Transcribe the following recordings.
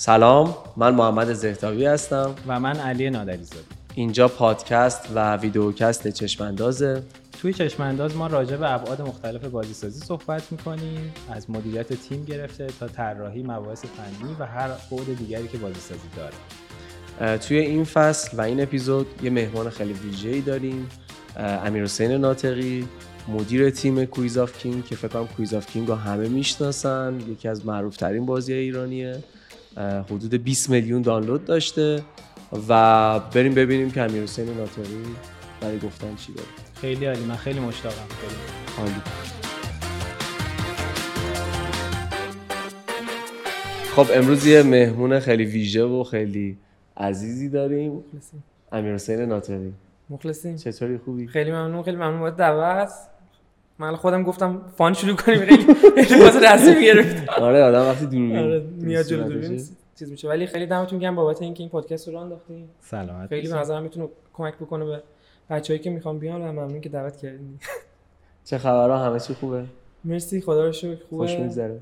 سلام من محمد زهتاوی هستم. و من علی نادریزاده. اینجا پادکست و ویدیوکست چشماندازه توی چشمانداز ما راجع به ابعاد مختلف بازیسازی صحبت می‌کنیم از مدیریت تیم گرفته تا طراحی مباحث فنی و هر بعد دیگری که بازیسازی داره. توی این فصل و این اپیزود یه مهمان خیلی ویژه‌ای داریم امیر حسین ناطقی مدیر تیم Quiz of King که فکر کنم Quiz of King رو همه می‌شناسن. یکی از معروف ترین بازی ایرانیه. حدود 20 میلیون دانلود داشته و بریم ببینیم که امیر حسین ناطقی برای گفتن چی داره. خیلی عالی من خیلی مشتاقم. خیلی عالی. خب امروز یه مهمون خیلی ویژه و خیلی عزیزی داریم. امیر حسین ناطقی مخلصیم. چطوری؟ خوبی؟ خیلی ممنون خیلی ممنون. بابت دعوت. من خودم گفتم فان شروع کنیم خیلی واسه رسمی گرفت آره آدم وقتی دوربین آره میاد جلو دوربین چیز میشه. ولی خیلی دمتون گرم بابت اینکه این پادکست رو راه انداختین سلامت خیلی به نظرم می‌تونه کمک بکنه به بچه‌ای که می‌خوان بیان و ممنون که دعوت کردین. چه خبرها؟ همه چی خوبه؟ مرسی خدا رو شکر خوبه. خوش میگذره.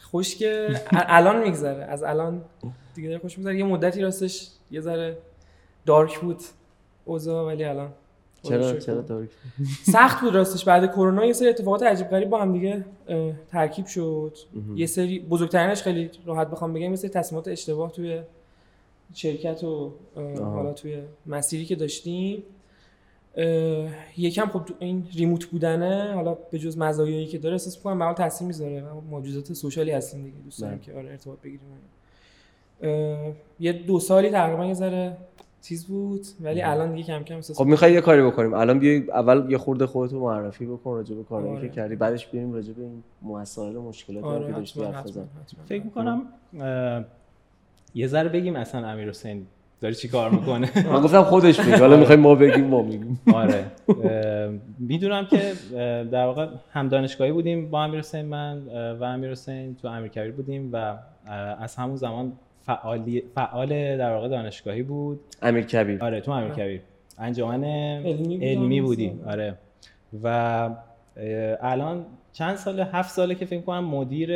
خوش که الان میگذره. از الان دیگه داره خوش میگذره. یه مدتی راستش یه ذره دارک بود اوضاع ولی الان چرا چرا دارک سخت بود راستش. بعد کرونا یه سری اتفاقات عجیب غریب با هم دیگه ترکیب شد. یه سری بزرگترینش خیلی راحت بخوام بگم یه سری تصمیمات اشتباه توی شرکت و حالا توی مسیری که داشتیم. یکم خب تو این ریموت بودنه حالا به جز مزایایی که داره احساس می‌کنم حال تاثیر می‌ذاره موجودات سوشالی هستیم دیگه. دوست داریم که آره ارتباط بگیریم. یه دو سالی تقریبا یه ذره چیز بود؟ ولی الان دیگه کم کم احساس خب می‌خوای یه کاری بکنیم. الان بیا اول یه خورده خودتو معرفی بکن راجع به کارهایی آره. که کردی. بعدش بریم راجع به این مسائل و مشکلاتی آره که داشتی حرف حتما بزن حتما. فکر می‌کنم یه ذره بگیم اصلا امیر حسین داره چی کار می‌کنه. من گفتم خودش میگه حالا می‌خوایم ما بگیم ما میگیم. آره. می‌دونم که در واقع هم دانشگاهی بودیم با امیر حسین من و امیر حسین تو امیرکبیر بودیم و از همون زمان فعالی فعال در واقع دانشگاهی بود. امیر کبیر. آره تو امیرکبیر انجمن علمی علمی. بودیم آره. و الان چند ساله؟ هفت ساله که فکر کنم مدیر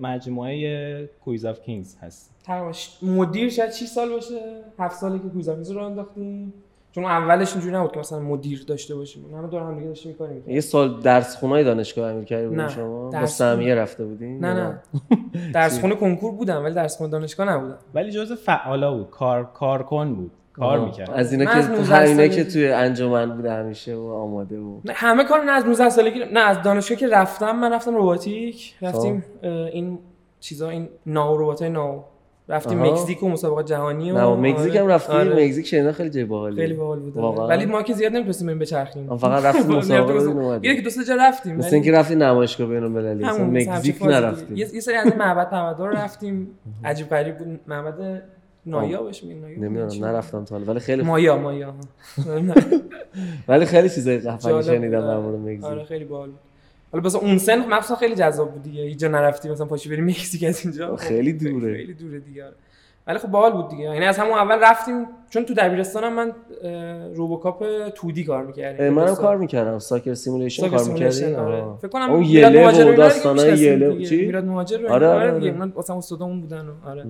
مجموعه Quiz of Kings هست. تقریبا ش- مدیر شاید 6 سال باشه. 7 ساله که Quiz of Kings رو انداختیم. چون اولش اینجوری نبود که مثلا مدیر داشته باشیم. همه دور هم دیگه داشتیم کار یه سال درس خونای دانشگاه امیر کبیر بودین نه، شما؟ با درس سهمیه رفته بودین؟ نه نه. درس خونه کنکور بودم ولی درس خونه دانشگاه نبودم. ولی جزء فعالا بود. کار کارکن بود. کار. می‌کرد. از اینا که 19 همینه که توی انجمن بوده همیشه و آماده و نه همه کار نه از 19 سالگی. نه از دانشگاه که رفتم من رفتم رباتیک رفتیم اه، این چیزا این ناو رباتای ناو. رفتیم. مکزیک و مسابقات جهانی و نه مکزیک هم آره. رفتی آره. مکزیک خیلی جای باحالی خیلی باحال بود واقعا؟ ولی ما که زیاد نمی‌تونستیم بریم بچرخیم. فقط رفتیم مسابقه اومدین. یه که دو سه جا رفتیم مثل اینکه رفتی نمایشگاه بین المللی. مثلا مکزیک نرفتیم. یه سری از معبد رو رفتیم. عجیب غریب بود. معبد نایا بهش میگن. نمی‌دونم نرفتم تا ولی خیلی مایا مایا. ولی خیلی چیزای جالب شنیدم. در مورد آره مکزیک. خیلی باحال بود. حالا مثلا اون سن مخصوصا خیلی جذاب بود دیگه هیچ جا نرفتی مثلا پاشی بری مکزیک از اینجا خیلی دوره. خیلی دوره دیگه آره. ولی خب باحال بود دیگه یعنی از همون اول رفتیم چون تو دبیرستانم من RoboCup 2D کار می‌کردم منم کار می‌کردم soccer simulation کار می‌کردی آره. فکر کنم اون یله و داستانای یله. چی؟ میلاد مهاجر رو آره، آره آره، دیگه آره. من واسه استادامون بودن و آره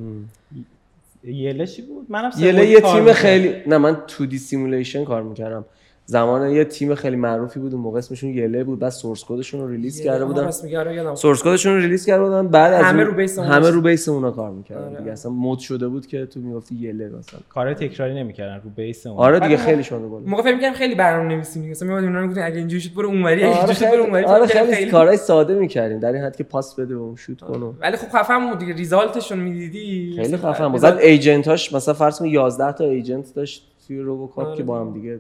یله چی بود منم یله یه تیم می‌کردم. خیلی نه من 2D simulation کار می‌کردم زمان یه تیم خیلی معروفی بود اون موقع اسمشون یله بود بعد source code شون رو release کرده بودن. آره، source code شون رو release کرده بودن بعد از همه رو base اون همه. رو base اونا کار می‌کردن آره. دیگه. اصلا مد شده بود که تو می‌گفتی یله مثلا. کار تکراری نمی‌کردن رو base اون. آره دیگه خیلی شده بود. موقع فکر می‌کردم خیلی برنامه نویسی میگه. مثلا می‌اومدیم اونا اگه اینجوری شد برو اونوری اگه آره اینجوری شد برو خیلی اونوری. آره خیلی کارهای ساده می‌کردیم در این حد که پاس بده و شوت کن و ولی خب خفن بود دیگه. ریزالتشون می‌دیدی. خیلی خفن بود. بعد ایجنتاش مثلا فرض کن 11 تا ایجنت داشت. توی روبوکاپ آره که با هم دیگه.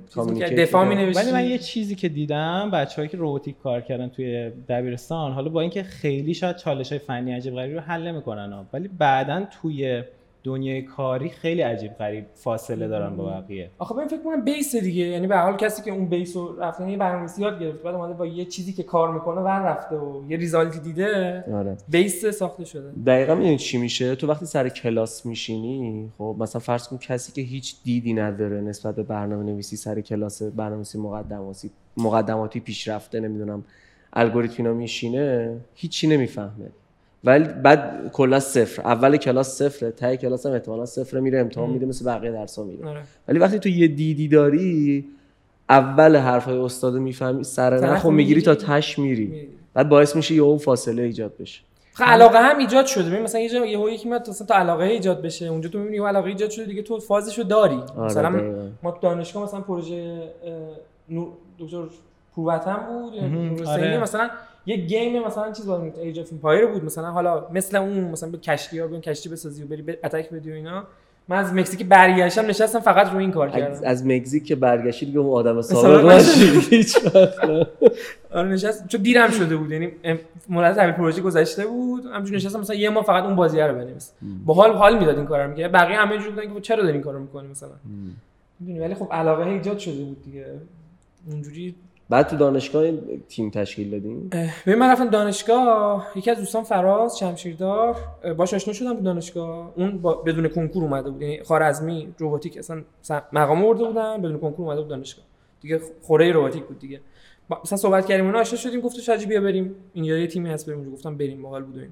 دفاع. می‌نوشت. ولی من یه چیزی که دیدم بچه‌هایی که روباتیک کار کردن توی دبیرستان حالا با اینکه خیلی شاید چالش های فنی عجیب غریبی رو حل نمی‌کنن ها، ولی بعدا توی دنیای کاری خیلی عجیب غریب فاصله دارن با بقیه. آخه ببین فکر کنم بیس دیگه. یعنی به حال کسی که اون بیس رو رفته یه برنامه‌نویسی یاد گرفته بعد اومده با یه چیزی که کار می‌کنه ور رفته و یه ریزالتی دیده آره. بیس ساخته شده. دقیقا می‌دونی چی میشه؟ تو وقتی سر کلاس میشینی خب مثلا فرض کن کسی که هیچ دیدی نداره نسبت به برنامه نویسی سر کلاس برنامه نویسی مقدماتی مقدماتی پیشرفته نمی‌دونم الگوریتم اینا میشینه هیچی نمی‌فهمه. ولی بعد کلا صفر اول کلاس صفره ته کلاس هم احتمالاً صفر میره امتحان میده مثل بقیه درس ها میره آره. ولی وقتی تو یه دیدی داری اول حرفای استاد می‌فهمی سر نخو می‌گیری تا. تش میری میری. بعد باعث میشه یه اون فاصله ایجاد بشه خب علاقه هم ایجاد شده ببین مثلا یه جا یه یکی میاد مثلا تا علاقه ایجاد بشه اونجا تو می‌بینی علاقه ایجاد شده دیگه تو فازشو داری آره، مثلا. ما تو دانشگاه مثلا پروژه دکتر پوروتن بود آره. مثلا یه game مثلا چیز بود Age of Empires بود. مثلا حالا مثل اون مثلا به کشتی ها بیان کشتی بسازی و بری به attack بدی و اینا. من از مکزیک برگشتم نشستم فقط روی این کار کردم. از مکزیک که برگشتی دیگه اون آدم سابق سابق نشد. نشید هیچ وقت. آره نشست چون دیرم شده بود. یعنی مدت تحویل پروژه گذشته بود. همینجوری نشستم مثلا یه ماه فقط اون بازیه رو بنویس با حال حال می‌داد این کارو میگه بقیه همه اینجوری بودن که چرا داری این کارو می‌کنی مثلا؟ می‌دونی ولی خب علاقه ایجاد شده بود دیگه. اونجوری بعد تو دانشگاه تیم تشکیل دادیم ببین من رفتم دانشگاه یکی از دوستان فراز شمشیردار باش آشنا شدم تو دانشگاه. اون با بدون کنکور اومده بود یعنی خارزمی رباتیک اصلا مقام آورده بودن بدون کنکور اومده بود دانشگاه. دیگه خوره رباتیک بود دیگه. با- مثلا صحبت کردیم اونا آشنا شدیم گفتش شاجی بیا بریم. اینجا یه تیمی هست بریم. گفتم بریم باحال بود و این.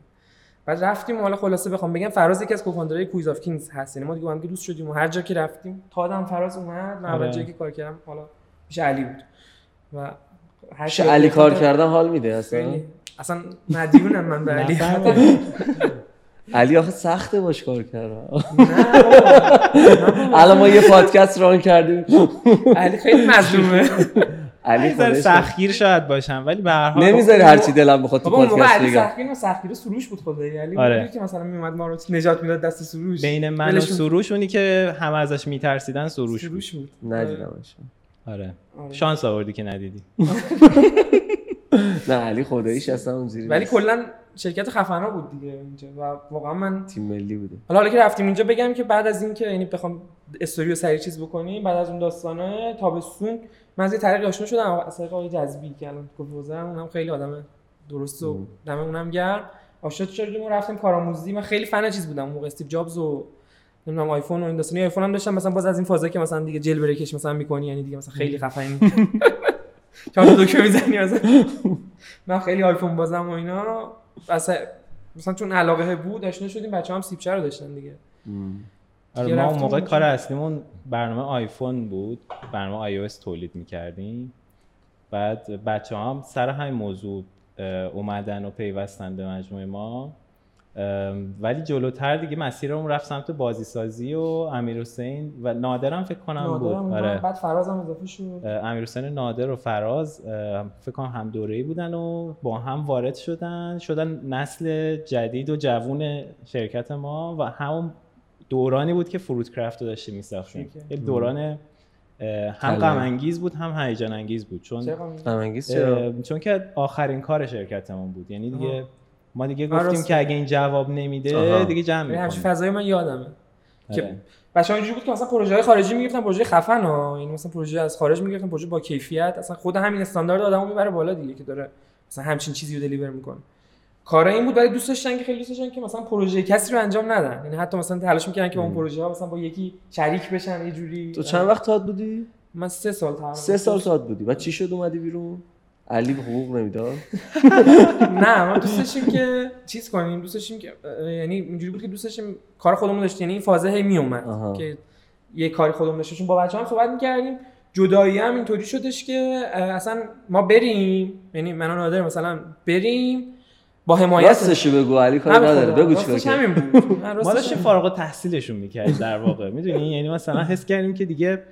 بعد رفتیم حالا خلاصه بخوام بگم فراز یکی از co-founder های Quiz of Kings هست یعنی ما دیگه با هم دوست شدیم و هر جا که رفتیم تا آدم فراز اومد و اول آره. جایی که کار کردم حالا پیش علی بود. و هر علی کار کردن حال میده اصلا؟ خیلی. اصلا مدیونم من به علی. علی آخه سخته باش کار کردن. الان ما یه پادکست ران کردیم. علی خیلی مظلومه. علی خودش سختگیر شاید باشم ولی به هر حال نمی‌ذاری هر چی دلم بخواد تو پادکست علی بگم. سختگیر و سختگیر سروش بود خدایی. علی آره. که مثلا میومد ما رو نجات می‌داد دست سروش. بین من و. سروش اونی که همه ازش میترسیدن سروش بود. سروش بود. ندیدمش. آره. آره. شانس آوردی که ندیدی. نه علی خداییش اصلا اون زیری ولی. کلا شرکت خفنا بود دیگه اینجا و واقعا من تیم ملی بوده. حالا حالا که رفتیم اینجا بگم که بعد از اینکه یعنی بخوام استوری رو سریع چیز بکنیم بعد از اون داستانه تابستون من از یه طریق آشنا شدم از طریق آقای جذبی که الان گفت وزرم اونم خیلی آدم درست و دم اونم گرم. آشنا شدیم و رفتیم کارآموزی. من خیلی فن چیز بودم اون موقع استیو جابز و نمی‌دونم آیفون و این داستانی آیفون هم داشتم مثلا باز از این فازا که مثلا دیگه جل بریکش مثلا می‌کنی یعنی دیگه مثلا خیلی خفنی. چهار دکمه می‌زنی مثلا. من خیلی آیفون بازم و اینا. اصلا مثلا چون علاقه بود آشنا شدیم بچه هم سیپچه رو داشتن دیگه. آره ما اون موقع. کار اصلیمون برنامه آیفون بود. برنامه آی تولید می‌کردیم. بعد بچه هم سر همین موضوع اومدن و پیوستن به مجموعه ما. ولی جلوتر دیگه مسیرمون رفت سمت بازی سازی و امیر حسین و نادرم فکر کنم بود. نادرم اومد، آره. بعد فراز هم اضافه شد. امیر حسین نادر و فراز فکر کنم هم دوره‌ای بودن و با هم وارد شدن. شدن نسل جدید و جوون شرکت ما و همون دورانی بود که فرود کرافت رو داشتیم میساختیم. یه دوران هم. غم انگیز بود هم هیجان انگیز بود. چون چرا؟ اه، چون که آخرین کار شرکتمون بود. یعنی دیگه آها. ما دیگه آره، گفتیم. که اگه این جواب نمیده آها. دیگه جمع یعنی همچین می‌کنیم. فضایی من یادمه. که آره. بچه‌ها اینجوری بود که مثلا پروژه های خارجی می‌گرفتن پروژه خفن ها. یعنی مثلا پروژه از خارج می‌گرفتن پروژه با کیفیت. اصلا خود همین استاندارد آدمو می‌بره بالا دیگه که داره مثلا همچین چیزی رو دلیور می‌کنه. کار این بود ولی دوست داشتن که خیلی دوست داشتن که مثلا پروژه کسی رو انجام ندن. یعنی حتی مثلا تلاش می‌کردن که با اون پروژه ها مثلا با یکی شریک بشن یه جوری. تو چند وقت تاد بودی؟ من سه سال تقریبا سه سال تاد بودی. بعد چی شد؟ اومدی بیرون؟ علی به حقوق نمی‌داد؟ نه ما دوست داشتیم که چیز کنیم دوست داشتیم که یعنی اینجوری بود که دوست داشتیم کار خودمون داشتیم یعنی این فازه هی میومد. که یه کاری خودمون داشتیم چون با بچه‌ها هم صحبت می‌کردیم جدایی هم اینطوری شدش که اصلا ما بریم یعنی من و نادر مثلا بریم با حمایت. راستشو بگو علی کاری نداره. بگو چیکار راستش کرد همین بود. نه، ما راستش داشتیم. فارغ التحصیلشون می‌کرد در واقع. می‌دونی؟ یعنی مثلا حس کردیم که دیگه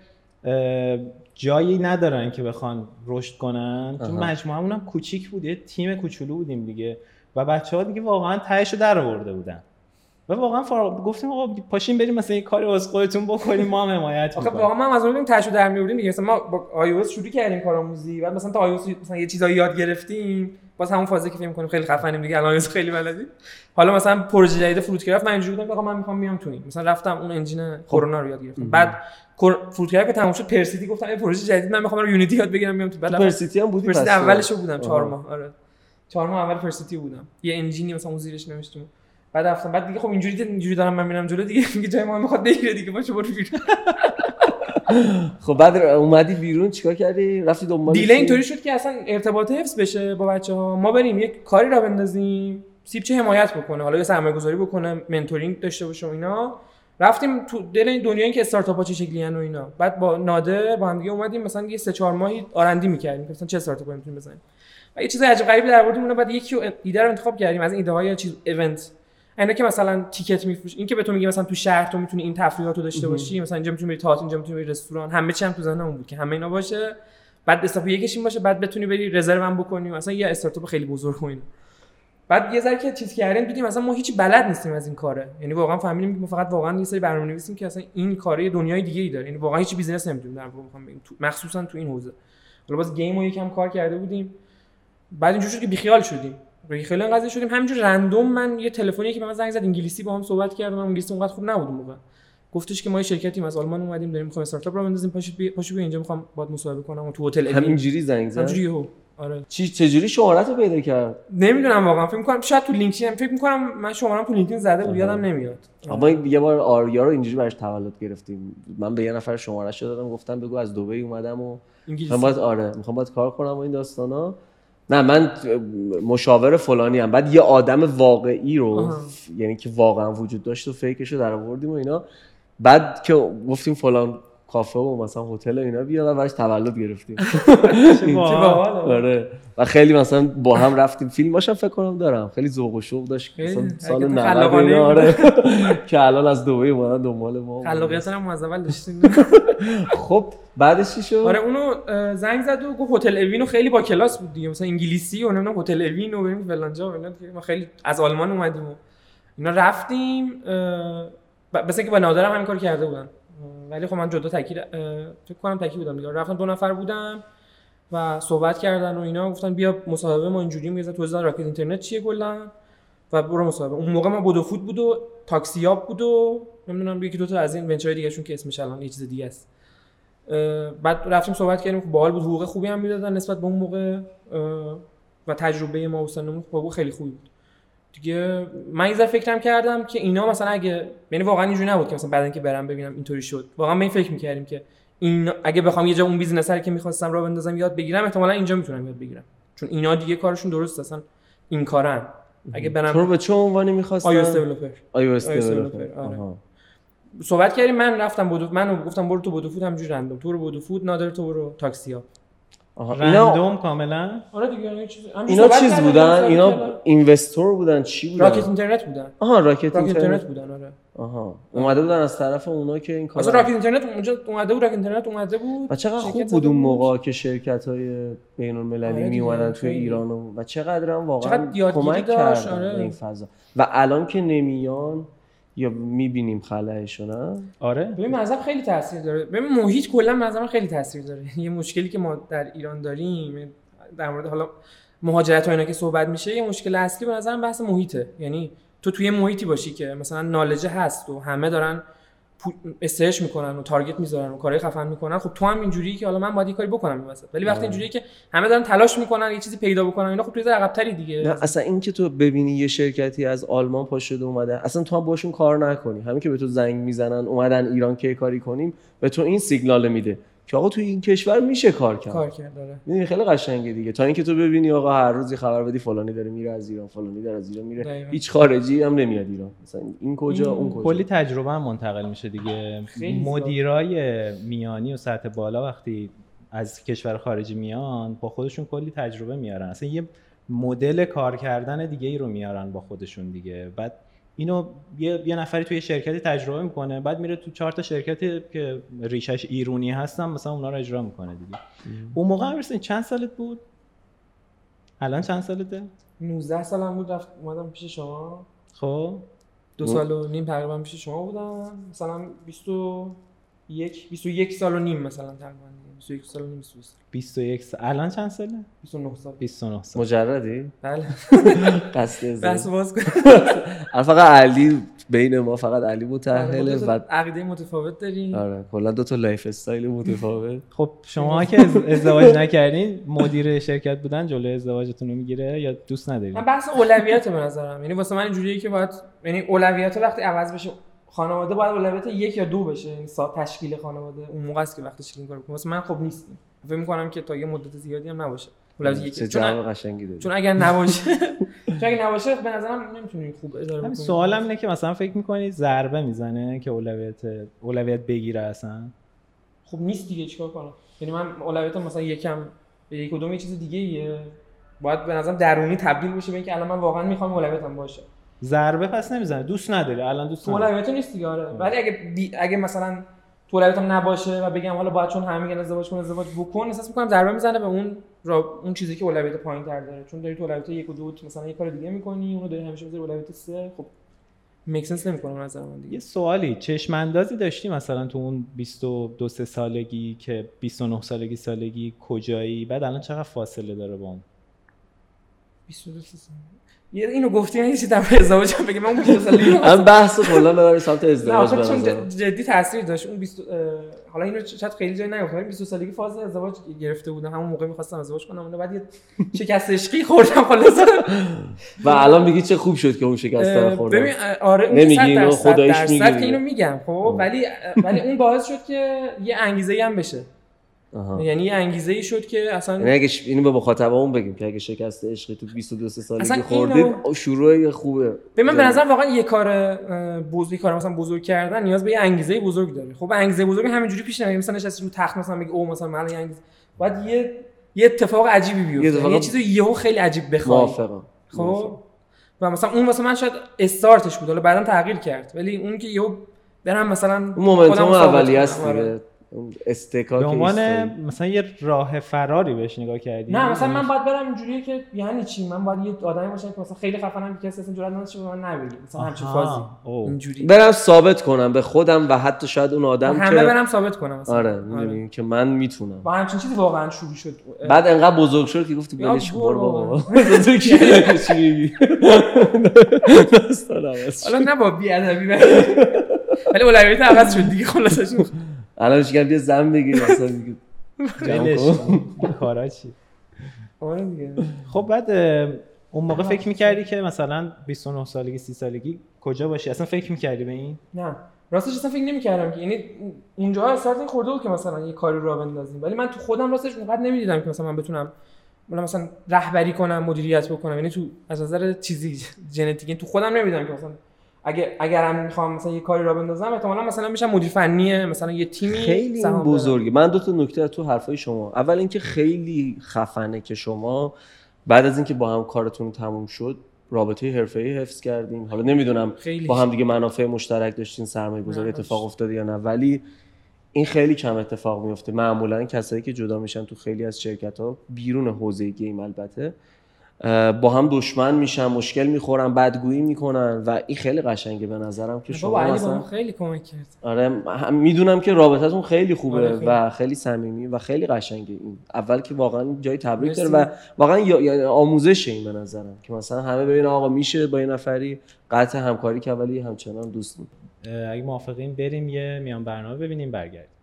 جایی ندارن که بخوان رشد کنن. چون آها. مجموعمون هم کوچیک بود یه تیم کوچولو بودیم دیگه. و بچه ها دیگه واقعا تهش رو در آورده بودن. و واقعا فارغ گفتیم آقا پاشین بریم مثلا یه کاری واسه خودتون بکنیم ما هم حمایت آخه واقعا ما هم از اون بودیم تشو در میوردیم دیگه. مثلا ما با iOS شروع کردیم کارآموزی بعد مثلا تا iOS مثلا یه چیزایی یاد گرفتیم. باز همون فازی که فکر کنیم خیلی خفنیم دیگه الان خیلی بلدیم حالا مثلا پروژه جدید فروت کرافت من اینجوری بودم که آقا من می‌خوام بیام تو این. مثلا رفتم اون انجین کرونا رو یاد گرفتم. بعد کور- Fruitcraft که تموم شد پرسیتی گفتم یه پروژه جدید من می‌خوام رو Unity یاد بگیرم بیام تو. بعد پرسیتی هم بودی؟ پرسیتی؟ اولش بودم چهار آها. ماه آره. چهار ماه اول پرسیتی بودم. یه engine ی مثلا اون زیرش نوشتم بعد رفتم. بعد دیگه خب اینجوری اینجوری دارم من میرم جلو دیگه میگه جای ما می‌خواد بگیره دیگه باشه برو بیرون. خب بعد اومدی بیرون چیکار کردی؟ رفتی دنبال دیله اینطوری شد که اصلا ارتباط حفظ بشه با بچه ها ما بریم یک کاری را بندازیم. سیبچه حمایت بکنه؟ حالا یا سرمایه گذاری بکنه mentoring داشته باشه و اینا. رفتیم تو دل این دنیایی که استارتاپ ها چه شکلی و اینا. بعد با نادر با هم دیگه اومدیم مثلا یه سه چهار ماهی آرندی می‌کردیم. مثلا چه استارتاپ می‌تونیم بزنیم؟ و یه چیز عجیب غریبی در آوردیم بعد یکی ایده رو انتخاب کردیم. از این ایده های چیز ایونت اینا که مثلا تیکت میفروش. این که به تو میگه مثلا تو شهر تو می‌تونی این تفریحات رو داشته باشی مثلا اینجا می‌تونی بری تئاتر اینجا می‌تونی بری رستوران همه چی هم تو ذهنمون بود که همه اینا باشه. بعد استاپ یکیش این باشه بعد بتونی بری رزرو هم بکنی مثلا یه استارتاپ خیلی بزرگ و اینا. بعد یه ذره که چیز کردیم دیدیم مثلا ما هیچ بلد نیستیم از این کاره. یعنی واقعا فهمیدیم که ما فقط واقعا یه سری برنامه‌نویسیم که اصلا این کاره دنیای دیگه ای داره. یعنی واقعا هیچ business نمی‌دونیم در واقع بگیم مخصوصا تو این حوزه. حالا باز game رو یکم کار کرده بودیم. بعد اینجوری شد که بیخیال شدیم. خیلی قضیه شدیم. همینجور random من یه تلفنی که به من زنگ زد انگلیسی با هم صحبت کردم انگلیسی اونقدر خوب نبود موقع. گفتش که ما یه شرکتی از آلمان اومدیم داریم می‌خوایم استارتاپ رو بندازیم. پاشو بیا پاشو اینجا می‌خوام باهات مصاحبه کنم. تو هتل همینجوری زنگ زد؟ همینجوری آره. چی چجوری شمارت رو پیدا کرد؟ نمی‌دونم واقعا. فکر می‌کنم شاید تو لینکدین فکر می‌کنم من شماره‌ام تو لینکدین زده بود یادم نمیاد. اما یه بار آریا رو اینجوری براش تولد گرفتیم. من به یه نفر شماره شده دادم گفتم بگو از دبی اومدم و می‌خوام باید آره می‌خوام باید کار کنم و این داستانا. نه من مشاور فلانی هم بعد یه آدم واقعی رو آه. یعنی که واقعا وجود داشت و فیکش رو در آوردیم و اینا بعد که گفتیم فلان کافه و مثلا هتل اینا بیا و براش تولد گرفتیم. آره. و خیلی مثلا با هم رفتیم. فیلم باشم فکر کنم دارم. خیلی ذوق و شوق داشت. مثلا سال 90 آره. که الان از دبی اومدن دنبال ما خلاقیت هم از اول داشتیم. خب بعدش چی شد؟ آره اونو زنگ زد و گفت هتل اوینو خیلی با کلاس بود دیگه. مثلا انگلیسی و نمی‌دونم هتل اوینو بریم فلان جا ما خیلی از آلمان اومدیم و اینا رفتیم. مثلا که با نادرم همین کار کرده بودن. ولی خب من جدا تکی فکر کنم تکی بودم دیگه. رفتم دو نفر بودم و صحبت کردن و اینا گفتن بیا مصاحبه ما اینجوری میگه تو راکت اینترنت چیه کلا؟ و برو مصاحبه. اون موقع ما بودو فود بود و تاکسیاب بود و نمی‌دونم یکی دو تا از این ونچر دیگه شون که اسمش الان یه چیز دیگه است. بعد رفتیم صحبت کردیم که باحال بود حقوق خوبی هم می‌دادن نسبت به اون موقع و تجربه ما و سنمون خب خیلی خوبی بود. دیگه من یه فکرم کردم که اینا مثلا اگه یعنی واقعا اینجوری نبود که مثلا بعدن که برم ببینم اینطوری شد. واقعا من این فکر می‌کردیم که این اگه بخوام یه جا اون business که می‌خواستم را بندازم یاد بگیرم احتمالا اینجا می‌تونم یاد بگیرم. چون اینا دیگه کارشون درست اصلا این کارن. اگه برم تو به چه عنوانی می‌خواستم iOS developer iOS developer صحبت کردیم من رفتم بودو من گفتم برو تو بودو فود همینجوری random. تو رو بودو فود نادر تو برو تاکسی ها random کاملا؟ آره دیگه اینا چیز اینا چیز بودن؟ اینا اینوستور بودن؟ چی بودن؟ راکت اینترنت بودن. آها راکت اینترنت. بودن آره. آها. اومده بودن از طرف اونا که این کار اصلا راکت اینترنت اونجا اومده بود راکت اینترنت اومده بود. و چقدر خوب بود اون موقع که شرکت های بین المللی آره می اومدن توی ایران و چقدر هم واقعا کمک کردن آره. این فضا. و الان که نمیان یا می‌بینیم خلایشو آره. ببین مذهب خیلی تاثیر داره. ببین محیط کلا مذهب خیلی تاثیر داره. یه مشکلی که ما در ایران داریم در مورد حالا مهاجرت و اینا که صحبت میشه یه مشکل اصلی به نظرم بحث محیطه. یعنی تو توی محیطی باشی که مثلا نالجه هست و همه دارن استرچ می‌کنن و تارگت می‌ذارن و کارهای خفن می‌کنن. خب تو هم اینجوری که حالا من باید کاری بکنم این وسط. ولی وقتی اینجوریه که همه دارن تلاش می‌کنن یه چیزی پیدا بکنن اینا خب تو عقب تری دیگه. نه اصلا این که تو ببینی یه شرکتی از آلمان پا شده اومده اصلا تو هم باشون کار نکنی. همین که به تو زنگ می‌زنن اومدن ایران که کاری کنیم به تو این سیگنال میده. که آقا توی این کشور میشه کار کرد. کار کرد داره خیلی قشنگه دیگه. تا اینکه تو ببینی آقا هر روزی خبر بدی فلانی داره میره از ایران فلانی داره از ایران میره. دایما. هیچ خارجی هم نمیاد ایران. مثلا این کجا این اون کجا. کلی تجربه هم منتقل میشه دیگه. مدیرای میانی و سطح بالا وقتی از کشور خارجی میان با خودشون کلی تجربه میارن. اصلا یه مدل کار کردن دیگه ای رو میارن با خودشون دیگه. بعد اینو یه, یه نفری توی شرکتی تجربه می‌کنه بعد میره تو چهار تا شرکتی که ریشش ایرونی هستن مثلا اونا رو اجرا می‌کنه دیگه. اون موقع هم چند سالت بود؟ الان چند سالته؟ 19 سالم بود رفت اومدم پیش شما. خب. دو سال و نیم تقریبا پیش شما بودم. مثلا 21 21 سال و نیم مثلا تقریبا. 21 سال و نیم 21 سال. الان چند ساله؟ 29 سال. 29 سال. مجردی؟ بله. قصد بس باز کن فقط علی بین ما فقط علی متأهله و عقیده متفاوت داریم. آره کلا دو تا lifestyle متفاوت. خب شما که ازدواج نکردین مدیر شرکت بودن جلوی ازدواجتون رو می‌گیره یا دوست ندارید من بحث اولویت به نظرم. یعنی واسه من اینجوریه که باید یعنی اولویت وقتی عوض بشه خانواده باید اولویت یک یا دو بشه یعنی تشکیل خانواده. اون موقع است که وقتی این کارو کنه من خب نیستم فکر می‌کنم که تا یه مدت زیادی هم نباشه. اولویت یک چون, قشنگی چون اگر نباشه چون اگه نباشه به نظرم نمی‌تونی خوب اداره بکنی. سوالم اینه که مثلا فکر می‌کنی ضربه می‌زنه که اولویت اولویت بگیره اصلا؟ خب نیست دیگه چیکار کنم؟ یعنی من اولویتم مثلا یکم به یک کدوم یه چیز دیگه ایه باید به نظرم درونی تبدیل بشه به اینکه الان من واقعا می‌خوام اولویتم باشه. ضربه پس نمی‌زنه. دوست نداری. الان دوست تو نداری نیست دیگه. آره. ولی اگه بی... اگه مثلا تو اولویتم نباشه و بگم حالا باید چون همه میگن ازدواج کن ازدواج بکن احساس می‌کنم ضربه می‌زنه به اون را... اون چیزی که اولویت پایین تر داره. چون داری تو اولویت یک و دو مثلا یه کار دیگه می‌کنی اونو داری همیشه می‌ذاری اولویت سه. خب میک سنس نمی‌کنه نظر من دیگه. یه سوالی. چشم اندازی داشتی مثلا تو اون 22 سه سالگی که 29 سالگی سالگی کجایی؟ بعد الان چقدر فاصله داره با اون؟ 22 سال یه اینو گفتی من یه چیزی در ازدواج هم بگم. من اون 22 سالگی رو هم بحث کلا ببریم سمت نه ازدواج به چون جدی تاثیر داشت. اون 20 اه، حالا اینو شاید خیلی جایی نگفتم ولی 22 سالگی فاز ازدواج گرفته بودم. همون موقع می‌خواستم ازدواج کنم اونو بعد یه شکست عشقی خوردم خلاص. و الان میگی چه خوب شد که اون شکست رو خوردم. ببین آره اون نمیگی اینو، خداییش درصد میگی. اینو میگم خب ولی ولی اون باعث شد که یه انگیزه هم بشه. آها. یعنی یه انگیزه ای شد که یعنی اصلا اگه ش- اینو به مخاطبمون بگیم که اگه شکست عشقی تو 22 سه اصلا سالگی اینو- خوردید شروع خوبه. به من به نظر واقعا یه کار اه، بزرگ کار مثلا بزرگ کردن نیاز به یه انگیزه بزرگ داره. خب انگیزه بزرگ همینجوری پیش نمیاد مثلا نشستی رو تخت مثلا بگی او مثلا من انگیزه باید یه یه اتفاق عجیبی بیفته یه یه, اتفاق- یه چیزی یهو خیلی عجیب بخوای. موافقم. خب؟ و مثلا اون واسه من شاید استارتش بود. حالا بعدا تغییر کرد. ولی اون که یهو برم مثلا اون مومنتوم اولیه کنم. است. دیگه. استکاک به عنوان. مثلا یه راه فراری بهش نگاه کردی. نه مثلا من باید برم اینجوریه که یعنی چی؟ من باید یه آدمی باشم که مثلا خیلی خفنم که کسی اصلا جرئت نداشته به من نبگه مثلا همچین. فازی. اینجوری. برم ثابت کنم به خودم و حتی شاید اون آدم همه که برم ثابت کنم مثلا. آره می‌دونی که من می‌تونم. با همچین چیزی واقعا شروع شد. بعد انقدر بزرگ شد که گفتی بلش برو بر بابا. بابا. تو کی؟ چی میگی. حالا نه با بی ادبی ولی اولویت عوض شد دیگه خلاصش الان میگم بیا زن بگیر مثلا کارا چی؟ آره دیگه. خب بعد اون موقع فکر می‌کردی که مثلا 29 سالگی 30 سالگی کجا باشی؟ اصلا فکر می‌کردی به این؟ نه. راستش اصلا فکر نمی‌کردم که. یعنی اونجا این خورده بود که مثلا یه کاری رو بندازیم. ولی من تو خودم راستش اونقدر نمی‌دیدم که مثلا من بتونم مثلا مثلا رهبری کنم مدیریت بکنم. یعنی تو از نظر چیزی ژنتیکی تو خودم نمی‌دیدم که مثلا اگه اگرم می‌خوام مثلا یه کاری را بندازم احتمالاً مثلا میشم مدیر فنی مثلا یه تیمی خیلی. بزرگه. من دو تا نکته تو حرفای شما. اول اینکه خیلی خفنه که شما بعد از اینکه با هم کارتون تموم شد رابطه حرفه‌ای حفظ کردین. حالا نمی‌دونم خیلی با هم دیگه منافع مشترک داشتین سرمایه گذاری اتفاق. افتاده یا نه. ولی این خیلی کم اتفاق میفته معمولا کسایی که جدا میشن تو خیلی از شرکت ها بیرون حوزه گیم البته. با هم دشمن میشن مشکل می‌خورن بدگویی می‌کنن و این خیلی قشنگه به نظرم که شما علی با مثلا ما خیلی کمک کرد آره می‌دونم که رابطتون خیلی خوبه آره، خیلی. و خیلی صمیمی و خیلی قشنگه این اول که واقعا جای تبریک. داره و واقعا یا- آموزش این به نظرم که مثلا همه ببینن آقا میشه با یه نفری قطع همکاری که ولی همچنان دوست بود اگه موافقین بریم یه میان برنامه ببینیم برگردیم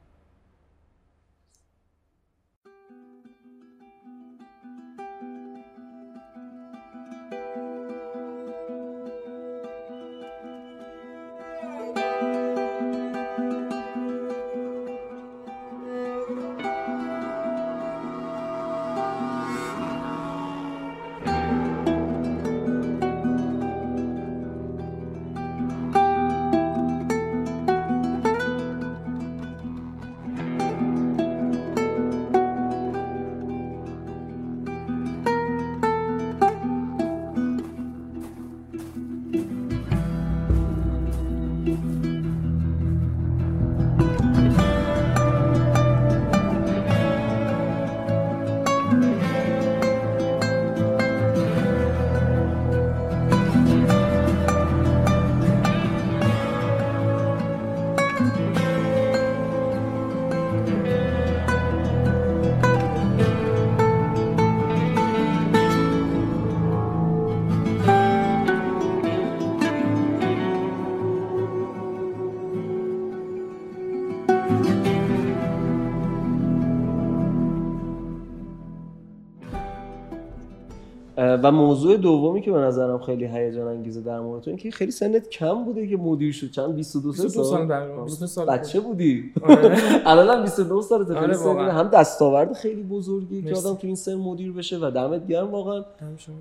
و موضوع دومی که به نظرم خیلی هیجان انگیزه در مورد تو اینکه خیلی سنت کم بوده که مدیر شد. چند؟ 22 سال؟ 22 سال تقریبا 22 سال بچه بودی. آره. الان هم 29 سالته خیلی آره، سن. هم دستاورد خیلی بزرگی که. آدم تو این سن مدیر بشه و دمت گرم واقعا.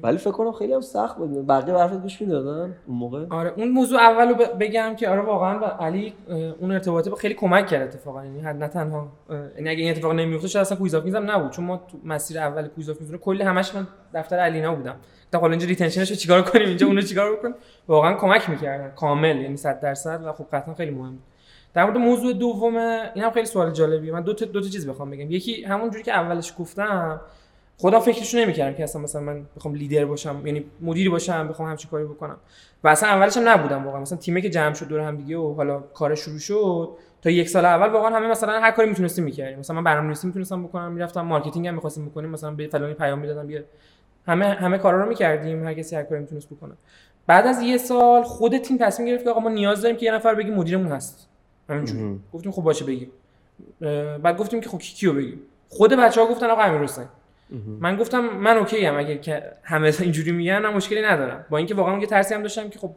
ولی فکر کنم خیلی هم سخت بود. بقیه حرفت گوش می‌دادن؟ اون موقع؟ آره اون موضوع اولو بگم که آره واقعا و علی اون ارتباطه خیلی کمک کرد اتفاقا. یعنی نه تنها یعنی اگه این اتفاق نمیفته شاید اصلا Quiz of Kings هم نبود. چون ما تو مسیر اول Quiz of Kings ه کلی همش من دفتر علی اینا بودم گفتم حالا اینجا retention ش رو چیکار کنیم؟ اینجا اونو چیکار بکنیم؟ واقعا کمک می‌کردن. کامل یعنی 100 درصد و خب قطعا خیلی مهم. در مورد موضوع دوم این هم خیلی سوال جالبیه. من دو تا دو تا چیز بخوام بگم. یکی همون جوری که اولش گفتم خودم فکرشو نمی‌کردم که اصلا مثلا من بخوام لیدر باشم یعنی مدیری باشم بخوام همچین کاری بکنم. و اصلا اولش هم نبودم واقعا. مثلا تیمی که جمع شد دور هم دیگه و حالا کار شروع شد تا یک سال اول واقعا همه مثلا هر کاری می‌تونستیم می‌کردیم. مثلا من برنامه‌نویسی می‌تونستم بکنم می‌رفتم marketing هم می‌خواستیم بکنیم مثلا به فلانی پیام می‌دادم بیا همه همه کارا رو می‌کردیم هر کسی هر کاری می‌تونست بکنه. بعد از یه سال خود تیم تصمیم گرفت که آقا ما نیاز داریم که یه نفر بگیم مدیرمون هست. همینجوری. گفتیم خب باشه بگیم. بعد گفتیم که خب کی کیو بگیم؟ خود بچه‌ها گفتن آقا امیر حسین. من گفتم من اوکی ام اگه که همه اینجوری میگن من مشکلی ندارم. با اینکه واقعا یه ترسی هم داشتم که خب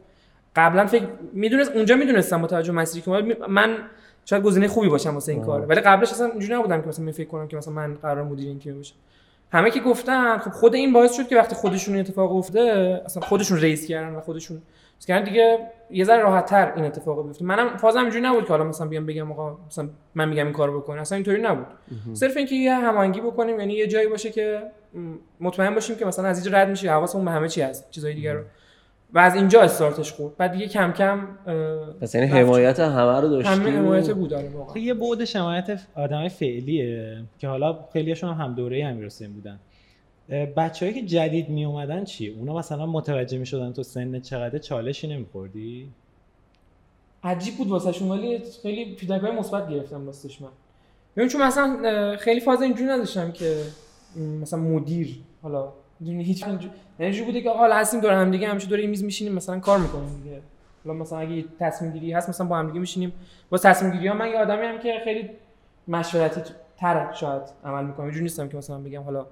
قبلا فکر می‌دونست اونجا می‌دونستم با توجه مسیری که من شاید گزینه خوبی باشم واسه این. کار ولی قبلش اصلا اینجوری نبودم که مثلا می فکر کنم که مثلا من قرار مدیر این تیم باشم همه که گفتن خب خود این باعث شد که وقتی خودشون این اتفاق افتاده اصلا خودشون ریس کردن و خودشون چیز کردن دیگه یه ذره راحت تر این اتفاق بیفته. منم فازم اینجوری نبود که حالا مثلا بیام بگم آقا مثلا من میگم این کارو بکن اصلا اینطوری نبود. صرف اینکه یه هماهنگی بکنیم یعنی یه جایی باشه که مطمئن باشیم که مثلا از اینجا رد میشه حواسمون به همه چی هست چیزای دیگه رو. و از اینجا استارتش خورد. بعد دیگه کم کم پس یعنی. حمایت همه رو داشتی؟ همه حمایت بود آره واقعا. خب یه بعد حمایت آدمای فعلیه که حالا خیلیشون هم, هم دوره امیر حسین بودن بچههایی که جدید می اومدن چی؟ اونا مثلا متوجه می شدن تو سن چقدر چالشی نمیخوردی؟ عجیب بود واسهشون ولی خیلی فیدبک مثبت گرفتم راستش من. ببین چون مثلا خیلی فاز اینجوری نداشتم که مثلا مدیر حالا هیچ اینجوری یعنی اینجوری بوده که آقا هستیم دور هم دیگه همیشه دور این میز میشینیم مثلا کار می‌کنیم دیگه. حالا مثلا اگه تصمیم گیری هست مثلا با هم دیگه میشینیم. با تصمیم گیری ها من یه آدمی هم که خیلی مشورتی تر شاید عمل می‌کنم. اینجوری نیستم که مثلا بگم حالا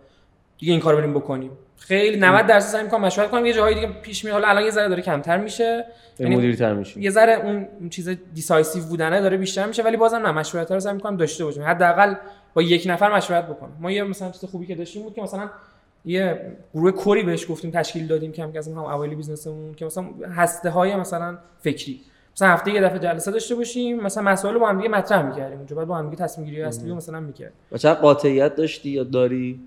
دیگه این کارو بریم بکنیم. خیلی 90 درصد سعی می‌کنم مشورت کنم. یه جاهای دیگه پیش میاد. حالا الان یه ذره داره کمتر میشه. یعنی مدیر تر میشی یه ذره اون چیز decisive بودنه داره بیشتر میشه ولی بازم نه مشورت رو سعی می‌کنم داشته باشیم حداقل با یک نفر مشورت بکنم. ما یه مثلا چیز خوبی که داشتیم بود که مثلا یه گروه core ی بهش گفتیم تشکیل دادیم کم کم هم اوایل business مون که مثلا هسته های مثلا فکری. مثلا هفته یه دفعه جلسه داشته باشیم مثلا مسائل رو با هم دیگه مطرح می‌کردیم اونجا بعد با هم دیگه تصمیم گیری اصلی رو مثلا می‌کردیم. و چقدر قاطعیت داشتی یا داری؟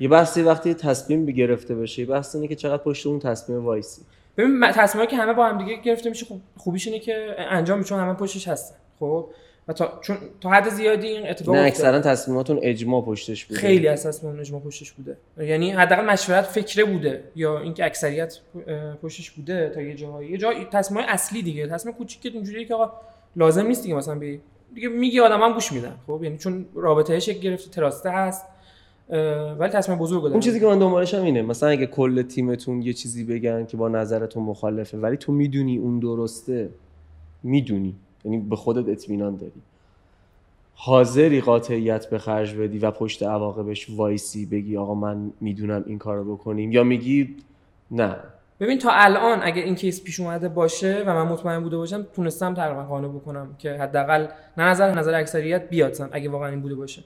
یه بحثی وقتی تصمیم گرفته بشه یه بحث اینه که چقدر پشت اون تصمیم وایسی. ببین تصمیمایی که همه با هم دیگه گرفته میشه خوب خوبیش اینه که انجام میشه چون همه پشتش هستن. خب؟ و تا چون تا حد زیادی این اتفاق نه. اکثرا تصمیماتون اجماع پشتش بوده. خیلی اساس اون اجماع پشتش بوده. یعنی حداقل مشورت فکره بوده یا اینکه اکثریت پشتش بوده تا یه جاهایی. یه جای تصمیم اصلی دیگه. تصمیم کوچیک که اینجوریه که آقا لازم نیست دیگه مثلا بی دیگه میگی آدم هم گوش میدن. خب؟ یعنی چون رابطه شکل گرفته تراسته هست ولی تصمیم بزرگ داره اون چیزی که من دنبالش هم اینه. مثلا اگه کل تیمتون یه چیزی بگن که با نظرتون مخالفه ولی تو می‌دونی اون درسته می‌دونی. یعنی به خودت اطمینان داری. حاضری قاطعیت به خرج بدی و پشت عواقبش وایسی بگی آقا من می‌دونم این کارو بکنیم یا میگی نه. ببین تا الان اگه این کیس پیش اومده باشه و من مطمئن بوده باشم تونستم تقریبا قانع بکنم که حداقل نه نظر نظر اکثریت بیاد سن اگه واقعا این بوده باشه.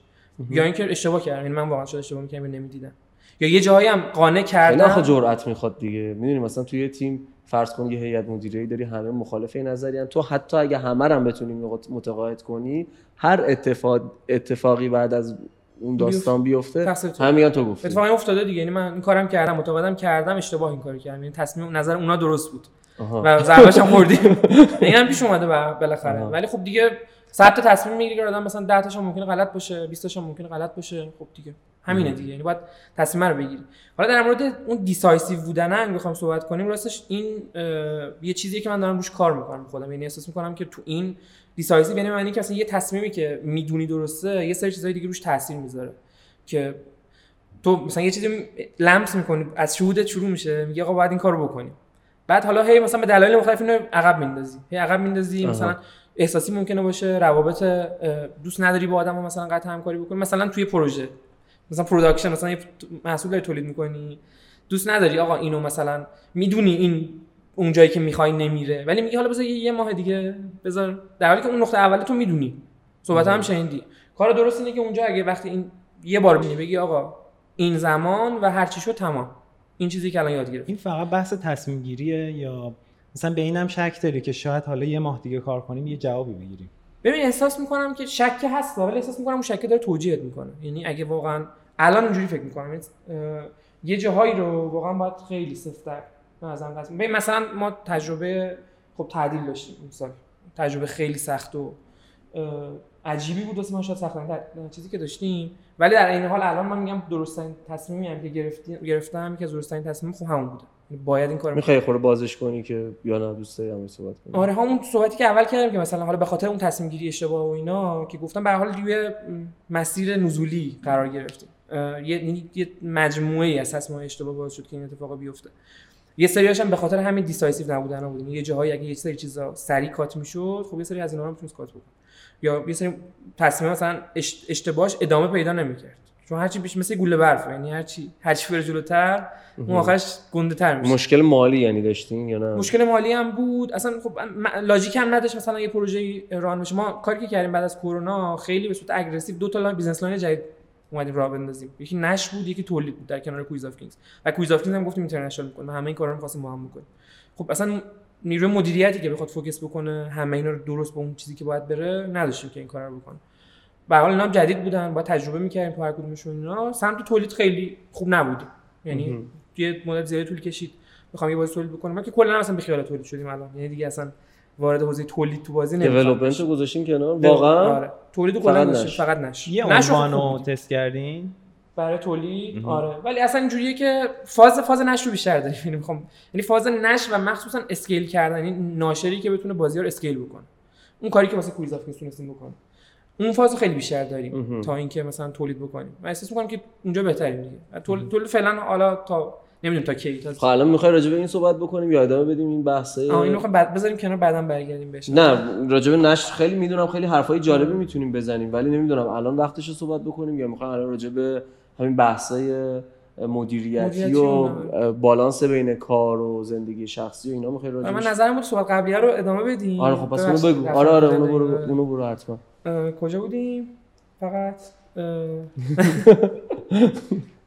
یا اینکه اشتباه کردم یعنی من واقعا شاید اشتباه می‌کردم یا نمی‌دیدم. یا یه جایی هم قانع خیلی کردم جرأت می‌خواد دیگه. می‌دونی مثلا توی یه تیم فرض کن یه هیئت مدیره داری همه مخالف این نظریان تو حتی اگه همه هم بتونی متقاعد کنی هر اتفاق اتفاقی بعد از اون داستان بیفته تقصیر تو. گفتی. اتفاقا افتاده دیگه. یعنی من این کارم کردم متقاعدم کردم اشتباه این کارو کردم. یعنی تصمیم نظر اونا درست بود. آها. و ضربه‌ش هم خوردیم. این هم پیش اومده با- بالاخره. ولی خب دیگه صد تا تصمیم می‌گیری که آدم مثلا 10 تاش هم ممکنه غلط باشه 20 تاش هم ممکنه غلط باشه. خب دیگه. همینه دیگه. یعنی باید تصمیم رو بگیری. حالا در مورد اون decisive بودن اگه بخوام صحبت کنیم راستش این یه چیزیه که من دارم روش کار می‌کنم خودم. یعنی احساس می‌کنم که تو این decisive یعنی معنی که اصلا یه تصمیمی که می‌دونی درسته یه سری چیزای دیگه روش تاثیر می‌ذاره. که تو مثلا یه چیزی لمس می‌کنی از شهودت شروع میشه میگه آقا باید این کارو بکنیم. بعد حالا هی مثلا به دلایل مختلف اینو عقب میندازی. هی عقب میندازی. مثلا احساسی ممکنه باشه روابط دوست نداری با آدم مثلا قطع همکاری بکنی. مثلا توی پروژه. مثلا production مثلا یه محصول داری تولید می‌کنی. دوست نداری آقا اینو مثلا می‌دونی این اون جایی که می‌خوای نمیره. ولی میگی حالا بذار یه ماه دیگه بذار. در حالی که اون نقطه اول تو می‌دونی. صحبت هم شنیدی. کار درست اینه که اونجا اگه وقتی این یه بار ببینی بگی آقا این زمان و هر چی شد تمام. این چیزی که الان یاد گرفت این فقط بحث تصمیم گیریه یا مثلا به اینم شک داری که شاید حالا یه ماه دیگه کار کنیم یه جوابی بگیریم؟ ببین احساس می‌کنم که شک هست ولی احساس می‌کنم اون شک داره توجیهت می‌کنه. یعنی اگه واقعا الان اینجوری فکر می‌کنم. یه جاهایی رو واقعا باید خیلی ازم تصمیم ببین مثلا ما تجربه خب تعدیل داشتیم مثلا تجربه خیلی سخت و عجیبی بود واسه ما شاید سخت چیزی که داشتیم. ولی در این حال الان من میگم درستترین تصمیمی هم که گرفتیم گرفتم که درستترین تصمیم خوب همون بوده. یعنی باید این کارو می‌خوای خورده بازش کنی که یا نه دوست داری هم صحبت کنی؟ آره همون صحبتی که اول کردم که مثلا حالا به خاطر اون تصمیم گیری اشتباه و اینا که گفتم به حال روی مسیر نزولی قرار گرفتیم. یه یعنی یه مجموعه ای از تصمیم اشتباه باعث شد که این اتفاق بیفته. یه سریاش هم به خاطر همین decisive نبودن بود یه جاهایی اگه یه سری چیزا سریع cut می‌شد خب یه سری از اینا رو می‌تونست cut بکنه. یا یه سری تصمیم مثلا اشتباهش ادامه پیدا نمی‌کرد. چون هرچی پیش مثل گوله برف یعنی هرچی هرچی بره جلوتر اون آخرش گنده تر میشه مشکل مالی یعنی داشتین یا نه؟ مشکل مالی هم بود. اصلا خب logic هم نداشت مثلا یه پروژه run بشه. ما کاری که کردیم بعد از کرونا خیلی به صورت aggressive دو تا business line جدید اومدیم راه بندازیم. یکی نشر بود یکی تولید بود در کنار Quiz of Kings و Quiz of Kings هم گفتیم international می‌کنیم همه این کارا رو می‌خواستیم با هم بکنیم. خب اصلا نیروی مدیریتی که بخواد focus بکنه همه اینا رو درست به اون چیزی که باید بره نداشتیم که این کارا رو بکنیم. به حال اینا هم جدید بودن با تجربه می‌کردیم تو هر کدومشون اینا. سمت تولید خیلی خوب نبود. یعنی یه مدت زیادی طول کشید. می‌خوام یه بازی تولید بکنم. ما که کلا اصلا بیخیال تولید شدیم الان. یعنی دیگه اصلا وارد حوزه تولید تو بازی نمی‌خوام development رو گذاشتیم کنار؟ واقعا؟ آره. تولید کلا نشر فقط نشر یه عنوانو تست کردین؟ برای تولید؟ آره. ولی اصلا اینجوریه که فاز فاز نشر رو بیشتر داریم. یعنی می‌خوام یعنی فاز نشر و مخصوصا scale کردن یعنی ناشری که بتونه بازی رو scale بکنه. اون کاری که واسه Quiz of تونستیم بکنیم. اون فاز خیلی بیشتر داریم تا اینکه مثلا تولید بکنیم. من احساس می‌کنم که اونجا بهتریم دیگه. تولید فعلا حالا تا نمی‌دونم تا کی تا خب الان می‌خوای راجع به این صحبت بکنیم یا ادامه بدیم این بحثه؟ آ اینو بعد بذاریم کنار بعدم برگردیم بهش. نه راجع به نشر خیلی می‌دونم خیلی حرفای جالبی می‌تونیم بزنیم ولی نمی‌دونم الان وقتش رو صحبت بکنیم یا می‌خوایم الان راجع به همین بحثای مدیریتی و بالانس بین کار و زندگی شخصی و اینا می‌خوای راجع من نظرم بود صحبت قبلیه رو ادامه بدیم. آره خب پس اونو بگو. آره آره اونو برو اونو برو حتما. کجا بودیم؟ فقط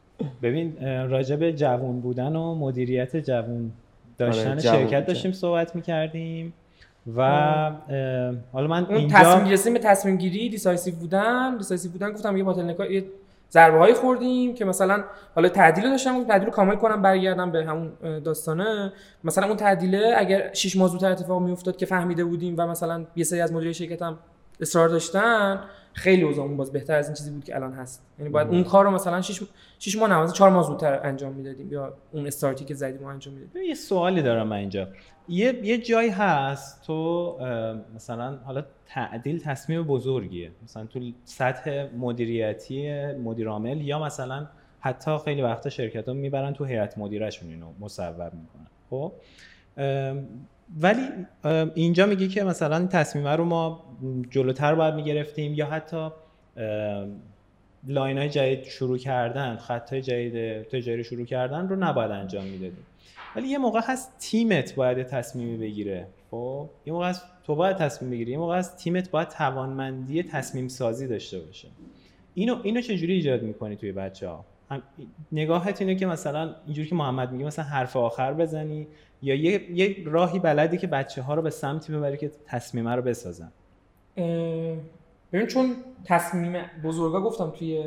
ببین راجع به جوون بودن و مدیریت جوون داشتن آره شرکت داشتیم صحبت می‌کردیم و حالا من اینجا تصمیم گیری به تصمیم گیری decisive بودن. decisive بودن گفتم یه bottleneck ها یه ضربه هایی خوردیم که مثلا حالا تعدیل داشتم تعدیل رو کامل کنم برگردم به همون داستانه. مثلا اون تعدیله اگر 6 ماه زودتر اتفاق میافتاد که فهمیده بودیم و مثلا یه سری از مدیر شرکتم اصرار داشتن خیلی اوضاعمون باز بهتر از این چیزی بود که الان هست. یعنی باید اون کار رو مثلا 6 6 ماه نه 4 ماه زودتر انجام می‌دادیم یا اون استارتی که زدیم انجام می‌دادیم. یه سوالی دارم من اینجا. یه یه جایی هست تو مثلا حالا تعدیل تصمیم بزرگیه. مثلا تو سطح مدیریتی مدیر عامل یا مثلا حتی خیلی وقتا شرکت ها می‌برن تو هیئت مدیرشون اینو مصوب می‌کنن. خب؟ ولی اینجا میگه که مثلا تصمیم رو ما جلوتر باید می‌گرفتیم یا حتی لاین های جدید شروع کردن خط های جدید تجاری شروع کردن رو نباید انجام می‌دادیم. ولی یه موقع هست تیمت باید تصمیمی بگیره خب؟ یه موقع هست تو باید تصمیم بگیری یه موقع هست تیمت باید توانمندی تصمیم سازی داشته باشه. اینو اینو چجوری ایجاد می‌کنی توی بچه ها نگاهت اینه که مثلا اینجوری که محمد میگه مثلا حرف آخر بزنی یا یه, یه راهی بلدی که بچه ها رو به سمتی ببری که تصمیم رو بسازن؟ ببین چون تصمیم بزرگا گفتم توی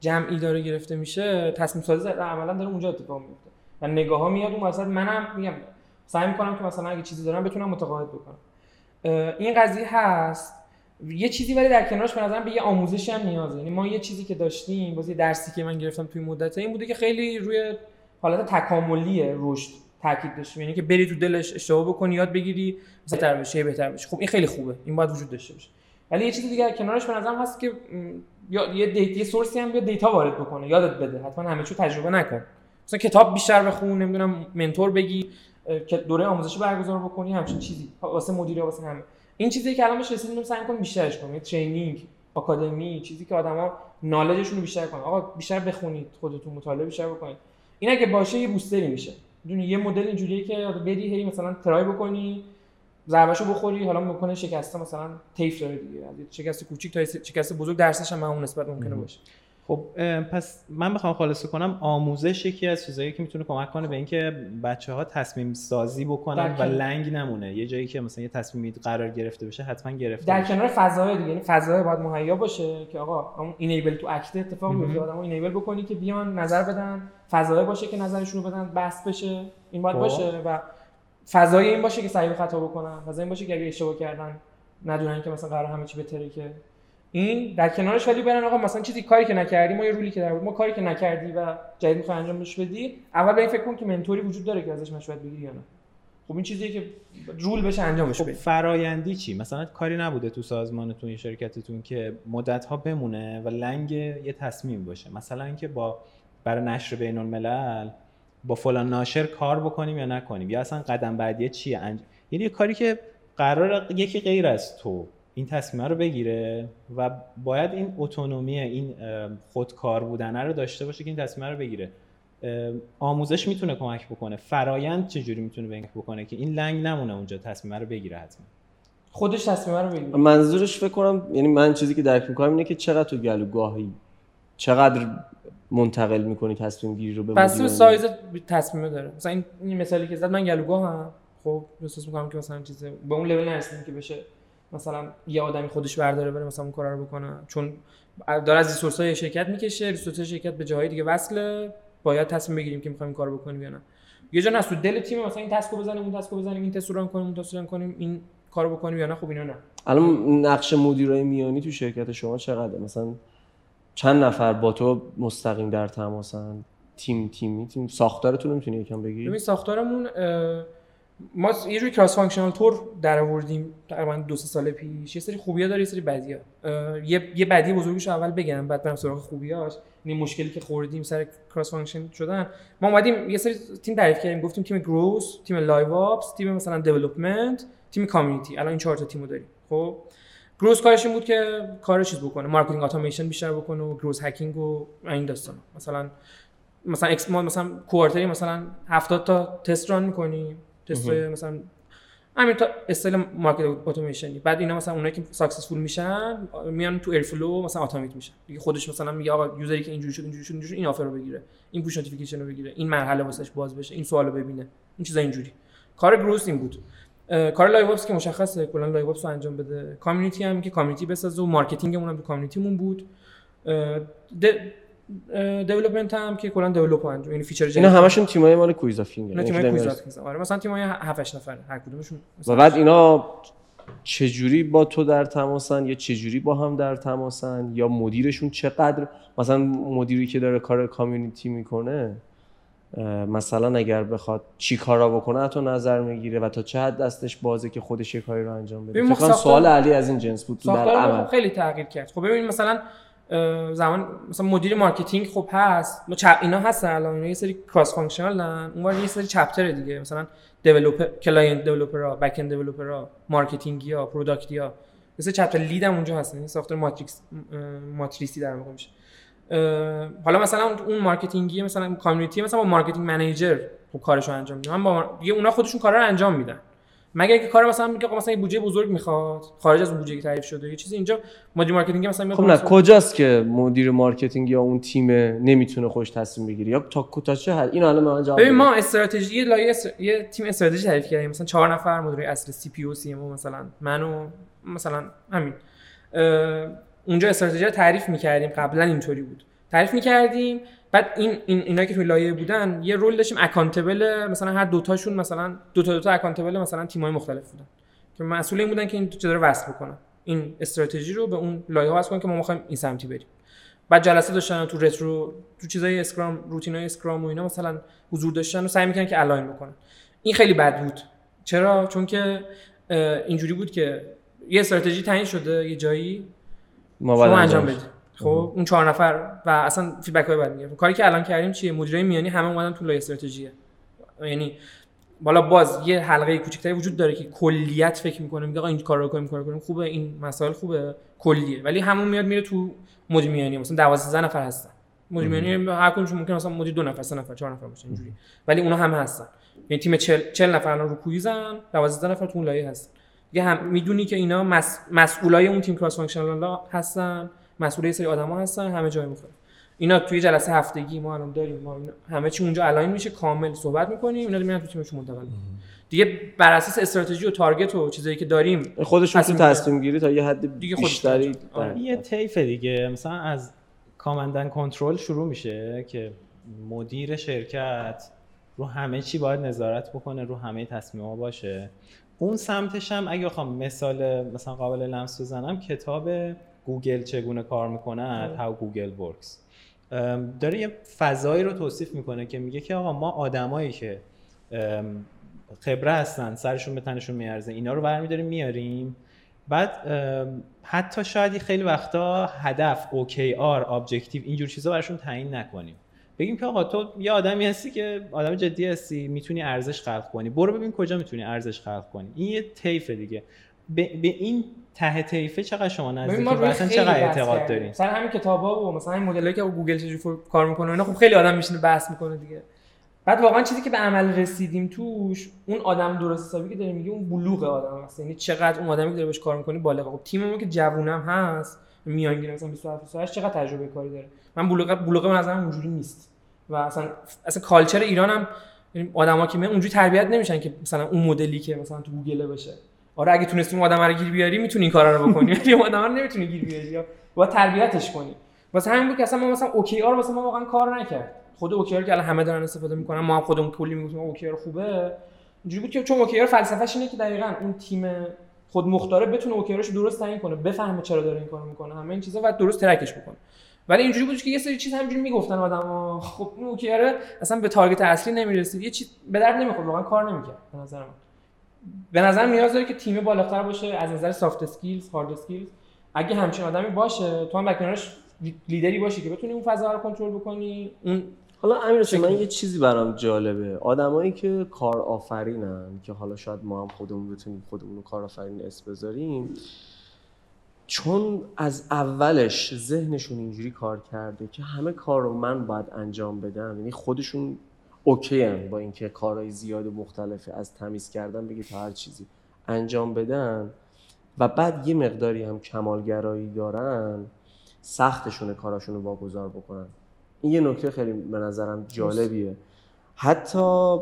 جمعی داره گرفته میشه تصمیم سازی عملا داره اونجا اتفاق میفته. و نگاه ها میاد اون وسط منم میگم سعی می‌کنم که مثلا اگه چیزی دارم بتونم متقاعد بکنم. این قضیه هست. یه چیزی ولی در کنارش به نظرم به یه آموزشی هم نیازه. یعنی ما یه چیزی که داشتیم واسه درسی که من گرفتم توی مدت این بوده که خیلی روی حالت تکاملی رشد. تاکید داشتیم یعنی که بری تو دلش اشتباه بکنی یاد بگیری بهتر بشه بهتر بشه. خب این خیلی خوبه. این باید وجود داشته باشه. ولی یه چیزی دیگه کنارش به نظرم هست که یه دیتا سورسی هم بیا دیتا وارد بکنه یادت بده. حتما همه چی تجربه نکن. مثلا کتاب بیشتر بخون نمی‌دونم منتور بگی که دوره آموزشی برگزار بکنی همچین چیزی. واسه مدیر واسه همه. این چیزی که الان بهش رسیدیم سعی کنیم بیشترش کنیم ترینینگ آکادمی چیزی که آدما نالجشون رو بیشتر کنن. آقا بیشتر بخونید خودتون مطالعه بیشتر بکنید. این اگه باشه یه بوستری میشه. می‌دونی یه مدل اینجوریه که بدی هی مثلا ترای بکنی ضربهشو بخوری حالا می‌کنه شکسته مثلا تیف داره دیگه. از شکست کوچیک تا شکست بزرگ درسش هم اون نسبت ممکنه باشه. خب پس من بخوام خلاصه کنم آموزش یکی از چیزایی که می‌تونه کمک کنه به اینکه بچه ها تصمیم سازی بکنن و لنگ نمونه. یه جایی که مثلا یه تصمیمی قرار گرفته بشه حتما گرفته در کنار فضای دیگه یعنی فضای باید مهیا باشه که آقا اون اینیبل تو اکت اتفاق میفته آدمو اینیبل بکنی که بیان نظر بدن فضای باشه که نظرشون رو بدن بس بشه این باید خب. باشه و فضای این باشه که سعی خطا بکنن فضای این باشه که اگه اشتباه کردن ندونن که مثلا قرار همه چی بهتره که این در کنارش ولی برن آقا مثلا چیزی کاری که نکردی ما یه رولی که در ما کاری که نکردی و جدید می‌خوای انجامش بدی اول به این فکر کن که منتوری وجود داره که ازش مشورت بگیری یا نه. خب این چیزیه که رول بشه انجامش خب فرایندی چی؟ مثلا کاری نبوده تو سازمانتون این شرکتتون که مدت ها بمونه و لنگ یه تصمیم باشه. مثلا اینکه با برای نشر بین الملل با فلان ناشر کار بکنیم یا نکنیم. یا اصلا قدم بعدی چیه؟ انج... یعنی یه کاری که قرار یکی غیر از تو این تصمیم رو بگیره و باید این اتونومی این خودکار بودن رو داشته باشه که این تصمیم رو بگیره. آموزش می‌تونه کمک بکنه. فرایند چجوری می‌تونه کمک بکنه که این لنگ نمونه اونجا تصمیم رو بگیره حتما. خودش تصمیم رو بگیره. منظورش فکر کنم یعنی من چیزی که درک می‌کنم اینه که چقدر تو گلوگاهی چقدر منتقل می‌کنی تصمیم گیری رو به بس سایز تصمیم داره. مثلا این, مثالی که زد من گلوگاه هم خب احساس می‌کنم که مثلا چیز به اون لول نرسیدیم که بشه مثلا یه آدمی خودش برداره بره مثلا اون کارا رو بکنه. چون داره از resource های شرکت می‌کشه resource شرکت به جاهای دیگه وصله باید تصمیم بگیریم که می‌خوایم کار بکنیم یا نه. یه جا تو دل تیم مثلا این task و بزنیم اون task و بزنیم این تست رو کنیم اون تست رو کنیم این کارو بکنیم یا نه خب اینا نه. الان نقش مدیرای میانی تو شرکت شما چقدره؟ مثلا چند نفر با تو مستقیم در تماسن؟ تیم تیمی تیم ساختارتون می‌تونی یکم بگی؟ ببین ساختارمون ما یه جوری cross-functional طور در آوردیم تقریبا دو سه سال پیش. یه سری خوبی‌ها داره یه سری بدی‌ها. یه بدی بزرگش اول بگم بعد برم سراغ خوبیاش این مشکلی که خوردیم سر cross-function شدن. ما اومدیم یه سری تیم تعریف کردیم. گفتیم تیم growth تیم live ops تیم مثلا development تیم community الان این چهار تا تیمو داریم. خب؟ growth کارش این بود که کار چیز بکنه. marketing automation بیشتر بکنه و growth hacking و این داستان. مثلا مثلا اکس مثلا quarter ی مثلا 70 تا تست run می‌کنیم. تست مثلا همین تا style marketing automation. بعد اینا مثلا اونایی که successful میشن میان تو Airflow مثلا اتومات میشن. دیگه خودش مثلا میگه آقا user ی که اینجوری شد اینجوری شد اینجوری این offer رو بگیره این push notification رو بگیره این مرحله واسش باز بشه این سوالو ببینه. این چیزا اینجوری. کار growth این بود. کار live ops که مشخصه کلا live ops رو انجام بده. community هم که community بسازه و marketing مون هم تو community مون بود. development هم که کلا develop انجام یعنی feature اینا همشون تیمای مال Quiz of King نه تیمای Quiz of King. آره مثلا تیمای 7 8 نفر هر کدومشون و بعد اینا چجوری با تو در تماسن یا چجوری با هم در تماسن یا مدیرشون چقدر مثلا مدیری که داره کار community می‌کنه مثلا اگر بخواد چی کارا بکنه حتی نظر می‌گیره و تا چه حد دستش بازه که خودش یه کاری رو انجام بده؟ فکر سوال علی از این جنس بود تو در عمل. خیلی تغییر کرد. خب ببین مثلا زمان مثلا مدیر marketing خب هست. ما chapter اینا هستن الان. یه سری cross functional ن اونور یه سری chapter دیگه. مثلا developer client developer back end developer marketing ی ها product ی ها. مثلا chapter lead هم اونجا هستن. ساختار matrix ماتریسی در واقع میشه. حالا مثلا اون marketing ی مثلا community مثلا با marketing manager خب کارشو انجام میدن با دیگه اونا خودشون کارا رو انجام میدن. مگر اینکه کار مثلا میگه مثلا یه بودجه بزرگ می‌خواد خارج از اون بودجه که تعریف شده یه چیزی اینجا مدیر marketing مثلا خب نه کجاست که مدیر marketing یا اون تیم نمی‌تونه خودش تصمیم بگیره؟ یا تا تا چه حد؟ این الان من جواب ببین ما استراتژی لایه یه تیم استراتژی تعریف کردیم. مثلا چهار نفر مدیر اصلی CPO CMO مثلا منو مثلا همین. اونجا استراتژی رو تعریف می‌کردیم. قبلا اینطوری بود. تعریف می‌کردیم. بعد این این اینا که توی لایه بودن یه role داشتیم accountable مثلا هر دوتاشون مثلا دو تا دو تا accountable مثلا تیمای مختلف بودن. که مسئول این بودن که این چه داره وصل بکنن. این استراتژی رو به اون لایه ها وصل کنن که ما می‌خوایم این سمتی بریم. بعد جلسه داشتن تو retro تو چیزای Scrum routine ای Scrum و اینا مثلا حضور داشتن و سعی می‌کنن که align بکنن. این خیلی بد بود. چرا؟ چون که اینجوری بود که یه استراتژی تعیین شده یه جایی ما انجام بدیم خب اون چهار نفر و اصلا فیدبک های بعد می‌گیرم کاری که الان کردیم چیه؟ مدیرای میانی همه اومدن تو لایه استراتژیه. یعنی بالا باز یه حلقه کوچیکتری وجود داره که کلیت فکر می‌کنه میگه آقا این کارو رو کنیم کارو کنیم. خوبه این مسائل خوبه کلیه. ولی همون میاد میره تو مدیر میانی. مثلا 12 نفر هستن. مدیر یعنی هر کدومشون ممکن مثلا مدیر دو نفر سه نفر چهار نفر باشه اینجوری. ولی اونا همه هستن. یعنی تیم 40 40 نفر الان رو Quiz ن 12 نفر تو اون لایه هستن. دیگه هم می‌دونی که اینا مس... مسئولای اون تیم cross functional هستن. مسئولای سری آدما هستن همه جای مختلف اینا توی جلسه هفتگی ما الان داریم ما اینا همه چی اونجا align میشه کامل صحبت می‌کنیم اینا میرن تو تیمشون منتقل دیگه بر اساس استراتژی و target و چیزایی که داریم خودشون تو تصمیم گیری تا یه حد دیگه بیشتری. یه طیف دیگه مثلا از کامندن کنترل شروع میشه که مدیر شرکت رو همه چی باید نظارت بکنه رو همه تصمیم باشه. اون سمتش هم اگه بخوام مثال مثلا قابل لمس بزنم کتاب گوگل چگونه کار می‌کنه How Google Works. داره یه فضایی رو توصیف می‌کنه که میگه که آقا ما آدمایی که خبره هستن سرشون به تنشون میارزه اینا رو برمیداریم میاریم. بعد حتی شاید خیلی وقتا هدف OKR objective اینجور چیزا براشون تعیین نکنیم. بگیم که آقا تو یه آدمی هستی که آدم جدی هستی می‌تونی ارزش خلق کنی. برو ببین کجا می‌تونی ارزش خلق کنی. این یه طیف دیگه. به, به این ته طیفه چقدر شما نزدیکی مثلا چقدر اعتقاد دارین؟ مثلا همین کتابا و مثلا این مدلایی که گوگل چجوری کار می‌کنه اینا خب خیلی آدم میشینه بحث می‌کنه دیگه. بعد واقعا چیزی که به عمل رسیدیم توش اون آدم درست حسابی که داره میگه اون بلوغ آدم هست. یعنی چقدر اون آدمی که داره باش کار می‌کنی بالغ خب تیممون که جوونم هست میانگین مثلا 27 سالش چقدر تجربه کاری داره؟ من بلوغ بلوغ من از اونجوری نیست. و اصلا اصلا culture ایران هم یعنی آدما که میان اونجوری تربیت نمیشن که مثلا اون مدلی که مثلا تو گوگل باشه آره اگه تونستی اون آدم رو گیر بیاری می‌تونی این کارا رو بکنی. ولی آدم رو نمی‌تونی گیر بیاری یا با تربیتش کنی. واسه همین بود که اصلا ما مثلا OKR واسه ما واقعا کار نکرد خود OKR که الان همه دارن استفاده می‌کنن ما هم خودمون کلی می‌گفتیم OKR خوبه. اینجوری بود که چون OKR فلسفهش اینه که دقیقاً اون تیم خود مختاره بتونه OKR ش درست تعیین کنه بفهمه چرا داره این کارو می‌کنه همه این چیزا و درست track ش بکنه. ولی اینجوری بود که یه سری چیز همینجوری می‌گفتن آدما خب این OKR اصلا به target اصلی نمی‌رسید. یه چیز به درد نمی‌خورد واقعا کار نمی‌کرد به نظر من. به نظر نیاز داره که تیم بالاتر باشه از نظر soft skills hard skills اگه همچین آدمی باشه تو هم بکنارش لیدری باشی که بتونی اون فضا رو کنترل بکنی. اون حالا امیر من یه چیزی برام جالبه. آدمایی که کار آفرینن که حالا شاید ما هم خودمون بتونیم خودمون رو کار آفرین اسم بذاریم چون از اولش ذهنشون اینجوری کار کرده که همه کار رو من باید انجام بدم. یعنی خودشون اوکی هم با اینکه کارهای زیاد و مختلفه از تمیز کردن بگی تا هر چیزی انجام بدن. و بعد یه مقداری هم کمالگرایی دارن سختشونه کاراشون رو واگذار بکنن. این یه نکته خیلی به نظرم جالبیه. حتی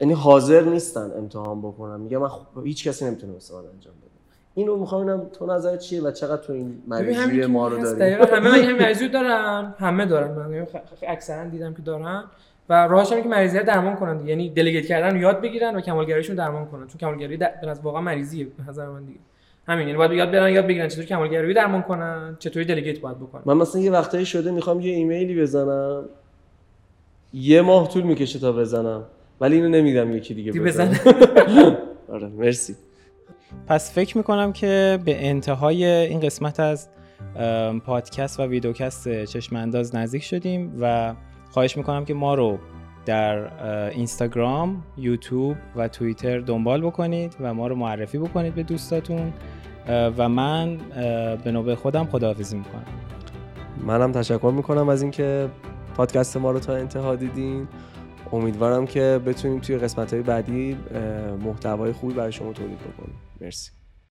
یعنی حاضر نیستن امتحان بکنن. میگه من خب هیچ کسی نمی‌تونه من انجام بده. اینو می‌خوام ببینم تو نظر چیه و چقدر تو این مریضی ما رو داری؟ همه من همین مریضی دارن. همه دارن. من اکثرا دیدم که دارن. و راهش که مریضی رو درمان کنن یعنی دلیگیت کردن رو یاد بگیرن و کمالگراییشون درمان کنن. چون کمالگرایی به نظر واقعا مریضیه به نظر من دیگه. همین یعنی باید یاد برن یاد بگیرن چطوری کمالگرایی درمان کنن چطوری دلیگیت باید بکنن. من مثلا یه وقتایی شده می‌خوام یه ایمیلی بزنم. یه ماه طول می‌کشه تا بزنم. ولی اینو نمیدم یکی دیگه بزنه. آره مرسی. پس فکر می‌کنم که به انتهای این قسمت از پادکست و ویدیوکست چشم انداز نزدیک شدیم و خواهش می‌کنم که ما رو در اینستاگرام، یوتیوب و توییتر دنبال بکنید و ما رو معرفی بکنید به دوستاتون. و من به نوبه خودم خداحافظی می‌کنم. منم تشکر می‌کنم از اینکه پادکست ما رو تا انتها دیدین. امیدوارم که بتونیم توی قسمت های بعدی محتوای خوبی برای شما تولید بکنیم. مرسی.